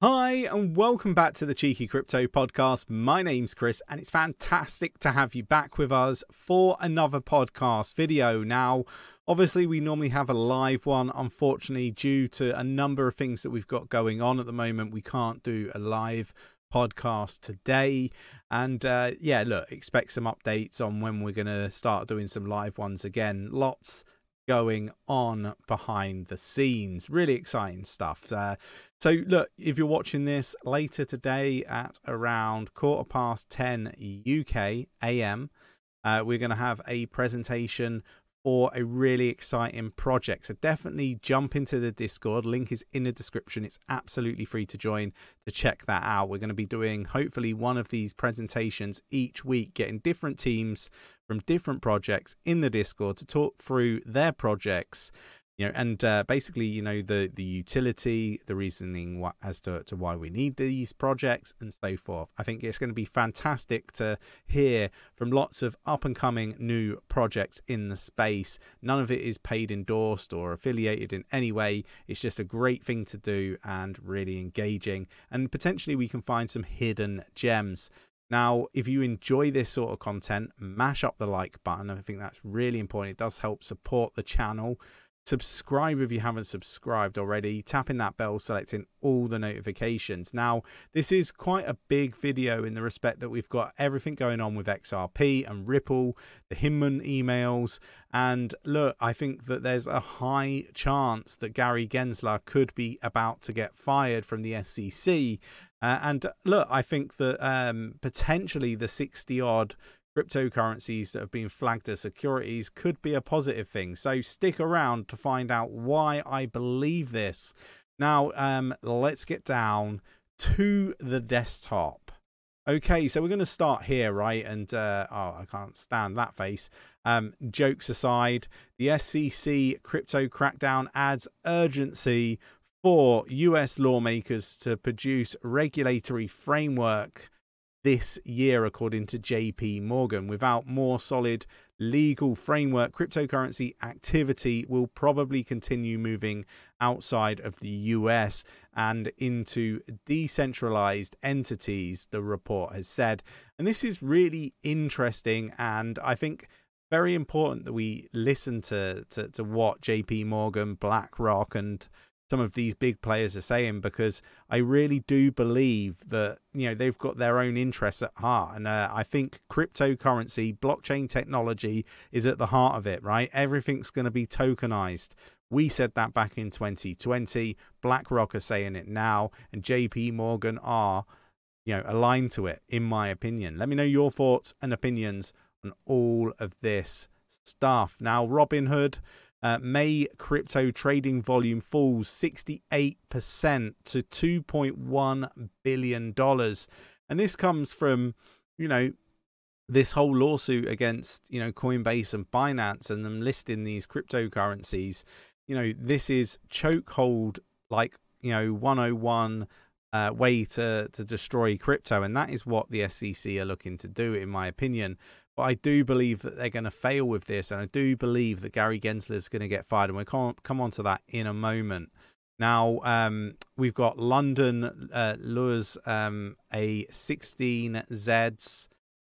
Hi, and welcome back to the Cheeky Crypto Podcast. My name's Chris, and it's fantastic to have you back with us for another podcast video. Now, obviously, we normally have a live one. Unfortunately, due to a number of things that we've got going on at the moment, we can't do a live podcast today. And uh, yeah, look, expect some updates on when we're going to start doing some live ones again. Lots going on behind the scenes. Really exciting stuff. Uh, so, look, if you're watching this later today at around quarter past 10 UK AM, uh, we're going to have a presentation for a really exciting project. So definitely jump into the Discord. Link is in the description. It's absolutely free to join to check that out. We're going to be doing hopefully one of these presentations each week, getting different teams from different projects in the Discord to talk through their projects you know and uh, basically you know the the utility the reasoning what, as to, to why we need these projects and so forth. I think it's going to be fantastic to hear from lots of up and coming new projects in the space. None of it is paid endorsed or affiliated in any way. It's just a great thing to do and really engaging. And potentially we can find some hidden gems now, if you enjoy this sort of content, mash up the like button. I think that's really important. It does help support the channel. Subscribe if you haven't subscribed already. Tapping that bell, selecting all the notifications. Now, this is quite a big video in the respect that we've got everything going on with XRP and Ripple, the Hinman emails. And look, I think that there's a high chance that Gary Gensler could be about to get fired from the SEC. Uh, and look, I think that um, potentially the 60 odd cryptocurrencies that have been flagged as securities could be a positive thing. So stick around to find out why I believe this. Now, um, let's get down to the desktop. Okay, so we're going to start here, right? And uh, oh, I can't stand that face. Um, jokes aside, the SEC crypto crackdown adds urgency for US lawmakers to produce regulatory framework this year, according to JP Morgan. Without more solid legal framework, cryptocurrency activity will probably continue moving outside of the US and into decentralized entities, the report has said. And this is really interesting, and I think very important that we listen to, to, to what JP Morgan, BlackRock, and some of these big players are saying because I really do believe that you know they've got their own interests at heart, and uh, I think cryptocurrency, blockchain technology is at the heart of it. Right, everything's going to be tokenized. We said that back in 2020. BlackRock are saying it now, and JP Morgan are you know aligned to it. In my opinion, let me know your thoughts and opinions on all of this stuff. Now, Robinhood uh, May crypto trading volume falls 68% to $2.1 billion. And this comes from, you know, this whole lawsuit against, you know, Coinbase and Binance and them listing these cryptocurrencies. You know, this is chokehold like, you know, 101 uh, way to, to destroy crypto. And that is what the SEC are looking to do, in my opinion. But I do believe that they're going to fail with this, and I do believe that Gary Gensler is going to get fired, and we'll come, come on to that in a moment. Now, um, we've got London uh, lures um, a16z's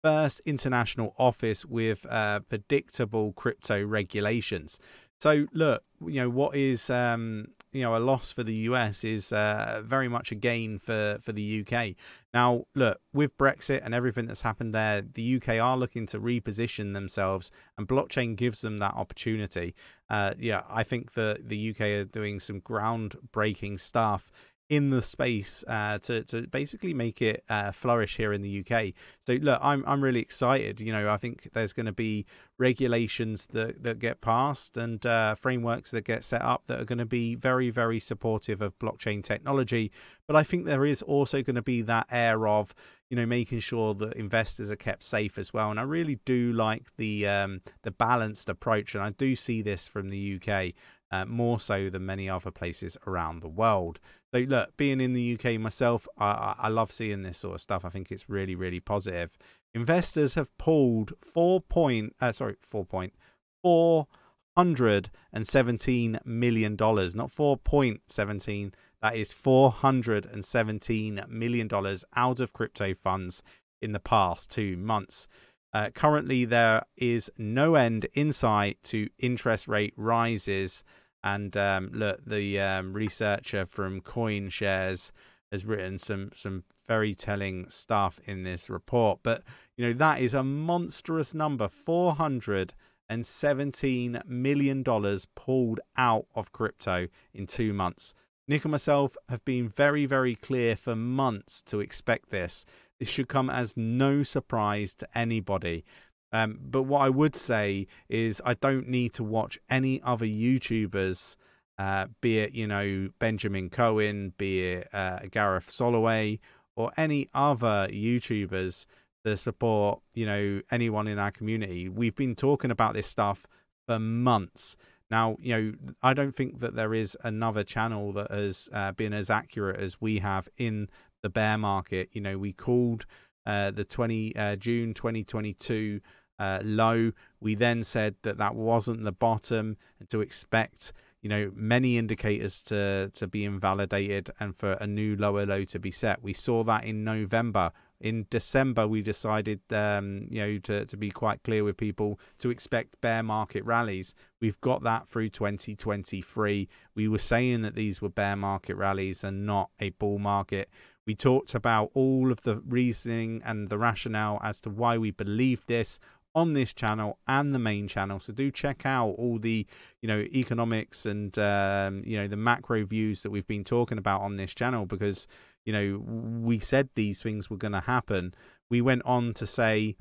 first international office with uh, predictable crypto regulations. So, look, you know, what is um, you know a loss for the US is uh, very much a gain for for the UK. Now, look with Brexit and everything that's happened there, the UK are looking to reposition themselves, and blockchain gives them that opportunity. Uh, yeah, I think that the UK are doing some groundbreaking stuff in the space uh, to to basically make it uh, flourish here in the UK. So look, I'm I'm really excited. You know, I think there's going to be regulations that that get passed and uh, frameworks that get set up that are going to be very very supportive of blockchain technology. But I think there is also going to be that air of you know making sure that investors are kept safe as well. And I really do like the um, the balanced approach, and I do see this from the UK uh, more so than many other places around the world. So, look, being in the UK myself, I, I love seeing this sort of stuff. I think it's really, really positive. Investors have pulled four point, uh, sorry, four point, four hundred and seventeen million dollars, not four point seventeen That is $417 million out of crypto funds in the past two months. Uh, currently, there is no end in sight to interest rate rises. And um, look, the um, researcher from CoinShares has written some some very telling stuff in this report. But you know that is a monstrous number: four hundred and seventeen million dollars pulled out of crypto in two months. Nick and myself have been very, very clear for months to expect this. This should come as no surprise to anybody. Um, but what I would say is, I don't need to watch any other YouTubers, uh, be it you know Benjamin Cowen, be it uh, Gareth Soloway, or any other YouTubers to support you know anyone in our community. We've been talking about this stuff for months. Now, you know, I don't think that there is another channel that has uh, been as accurate as we have in the bear market. You know, we called uh, the 20 uh, June 2022 uh, low. We then said that that wasn't the bottom, and to expect, you know, many indicators to to be invalidated and for a new lower low to be set. We saw that in November in December, we decided, um, you know, to, to be quite clear with people to expect bear market rallies. We've got that through 2023. We were saying that these were bear market rallies and not a bull market. We talked about all of the reasoning and the rationale as to why we believe this on this channel and the main channel. So do check out all the, you know, economics and um, you know the macro views that we've been talking about on this channel because you know, we said these things were going to happen. We went on to say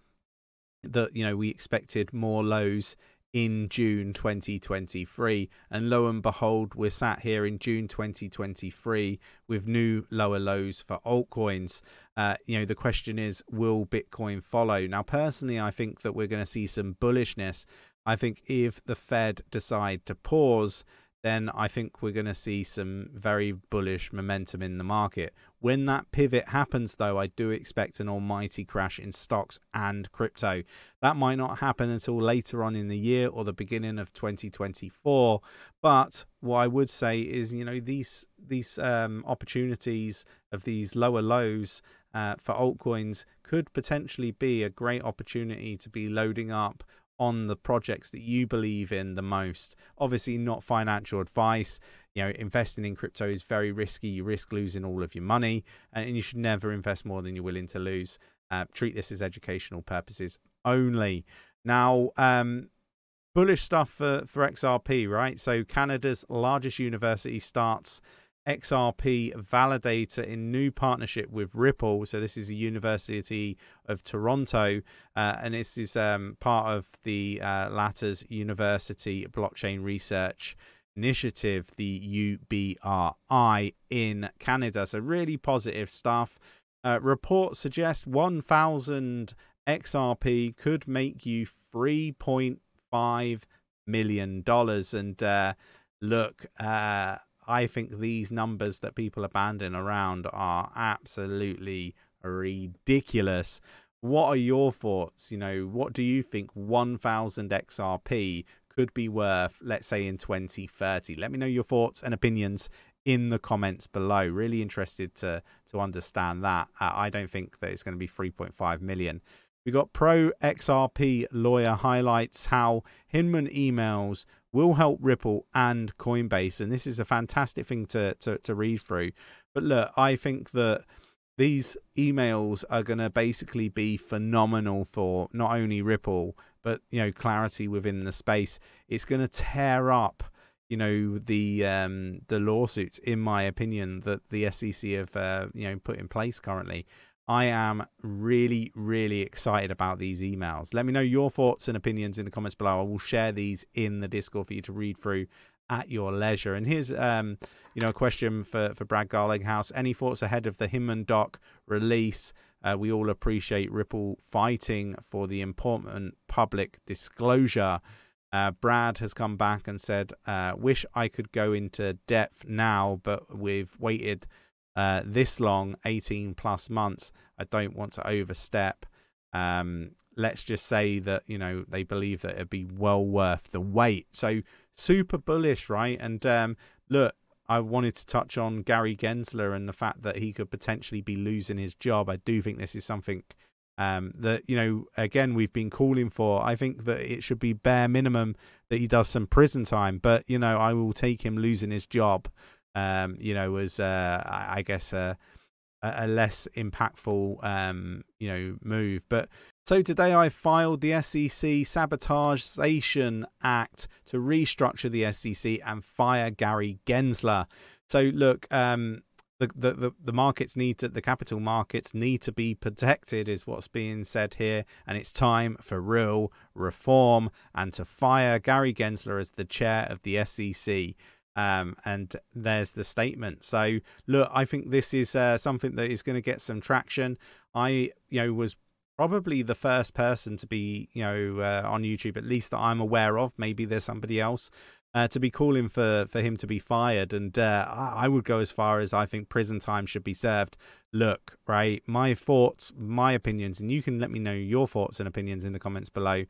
that, you know, we expected more lows in June 2023. And lo and behold, we're sat here in June 2023 with new lower lows for altcoins. Uh, you know, the question is, will Bitcoin follow? Now, personally, I think that we're going to see some bullishness. I think if the Fed decide to pause, then I think we're going to see some very bullish momentum in the market. When that pivot happens, though, I do expect an almighty crash in stocks and crypto. That might not happen until later on in the year or the beginning of 2024. But what I would say is, you know, these these um, opportunities of these lower lows uh, for altcoins could potentially be a great opportunity to be loading up on the projects that you believe in the most. Obviously, not financial advice. You know, investing in crypto is very risky. You risk losing all of your money, and you should never invest more than you're willing to lose. Uh, treat this as educational purposes only. Now, um, bullish stuff for, for XRP, right? So, Canada's largest university starts XRP validator in new partnership with Ripple. So this is the University of Toronto, uh, and this is um, part of the uh, Latter's University Blockchain Research Initiative, the UBRI in Canada. So really positive stuff. Uh, reports suggest 1,000 XRP could make you 3.5 million dollars, and uh, look. I think these numbers that people are banding around are absolutely ridiculous. What are your thoughts? You know, what do you think 1000 XRP could be worth, let's say in 2030? Let me know your thoughts and opinions in the comments below. Really interested to to understand that. Uh, I don't think that it's going to be 3.5 million. We got Pro XRP lawyer highlights how Hinman emails will help Ripple and Coinbase. And this is a fantastic thing to, to, to read through. But look, I think that these emails are going to basically be phenomenal for not only Ripple, but, you know, clarity within the space. It's going to tear up you know the um, the lawsuits, in my opinion, that the SEC have uh, you know put in place currently. I am really, really excited about these emails. Let me know your thoughts and opinions in the comments below. I will share these in the Discord for you to read through at your leisure. And here's, um, you know, a question for, for Brad Garlinghouse. Any thoughts ahead of the Hinman Doc release? Uh, we all appreciate Ripple fighting for the important public disclosure. Uh, Brad has come back and said, uh, "Wish I could go into depth now, but we've waited." Uh, this long, 18 plus months, I don't want to overstep. Um, let's just say that, you know, they believe that it'd be well worth the wait. So super bullish, right? And um, look, I wanted to touch on Gary Gensler and the fact that he could potentially be losing his job. I do think this is something um, that you know again we've been calling for. I think that it should be bare minimum that he does some prison time, but you know I will take him losing his job. Um, you know was uh, I guess uh, a less impactful um, you know move, but so today I filed the SEC Stabilization Act to restructure the SEC and fire Gary Gensler. So look, um, the, the, the markets need to, the capital markets need to be protected, is what's being said here. And it's time for real reform and to fire Gary Gensler as the chair of the SEC. Um, and there's the statement. So look, I think this is uh, something that is going to get some traction. I, you know, was probably the first person to be, you know, uh, on YouTube, at least that I'm aware of. Maybe there's somebody else uh, to be calling for for him to be fired, and uh, I, I would go as far as I think prison time should be served. Look, right, my thoughts, my opinions, and you can let me know your thoughts and opinions in the comments below.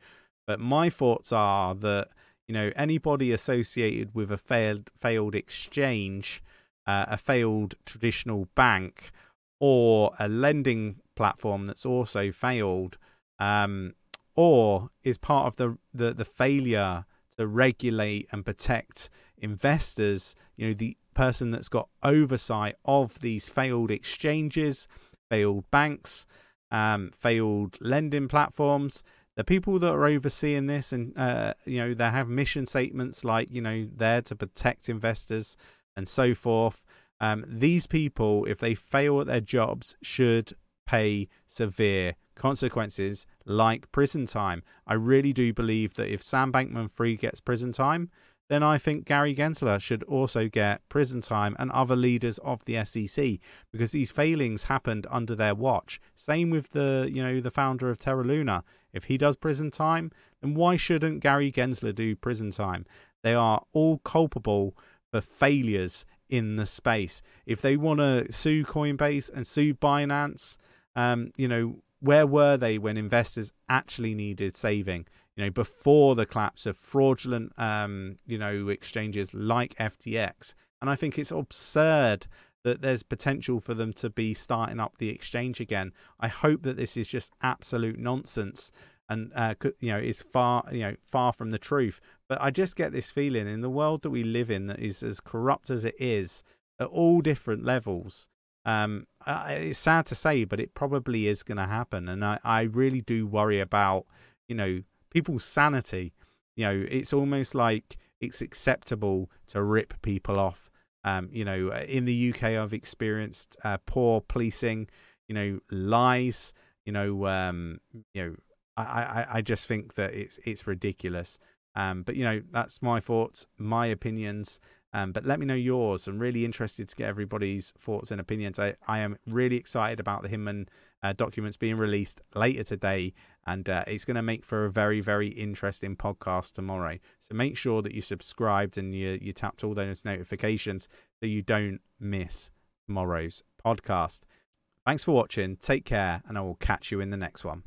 But my thoughts are that you know anybody associated with a failed failed exchange, uh, a failed traditional bank, or a lending platform that's also failed, um, or is part of the, the, the failure to regulate and protect investors, you know, the person that's got oversight of these failed exchanges, failed banks, um, failed lending platforms. The people that are overseeing this, and uh, you know, they have mission statements like you know, there to protect investors and so forth. Um, these people, if they fail at their jobs, should pay severe consequences like prison time. I really do believe that if Sam Bankman Fried gets prison time, then I think Gary Gensler should also get prison time and other leaders of the SEC because these failings happened under their watch. Same with the, you know, the founder of Terra Luna. If he does prison time, then why shouldn't Gary Gensler do prison time? They are all culpable for failures in the space. If they want to sue Coinbase and sue Binance, um, you know, where were they when investors actually needed saving? You know, before the collapse of fraudulent, um, you know, exchanges like FTX. And I think it's absurd that there's potential for them to be starting up the exchange again. I hope that this is just absolute nonsense and uh, you know is far you know far from the truth. But I just get this feeling in the world that we live in that is as corrupt as it is at all different levels. Um, it's sad to say, but it probably is going to happen, and I, I really do worry about you know people's sanity. You know, it's almost like it's acceptable to rip people off. Um, you know, in the UK, I've experienced uh, poor policing. You know, lies. You know, um, you know, I, I, I just think that it's it's ridiculous. Um, but you know, that's my thoughts, my opinions. Um, but let me know yours. I'm really interested to get everybody's thoughts and opinions. I, I am really excited about the Hinman uh, documents being released later today, and uh, it's going to make for a very, very interesting podcast tomorrow. So make sure that you subscribed and you, you tapped all those notifications so you don't miss tomorrow's podcast. Thanks for watching. Take care, and I will catch you in the next one.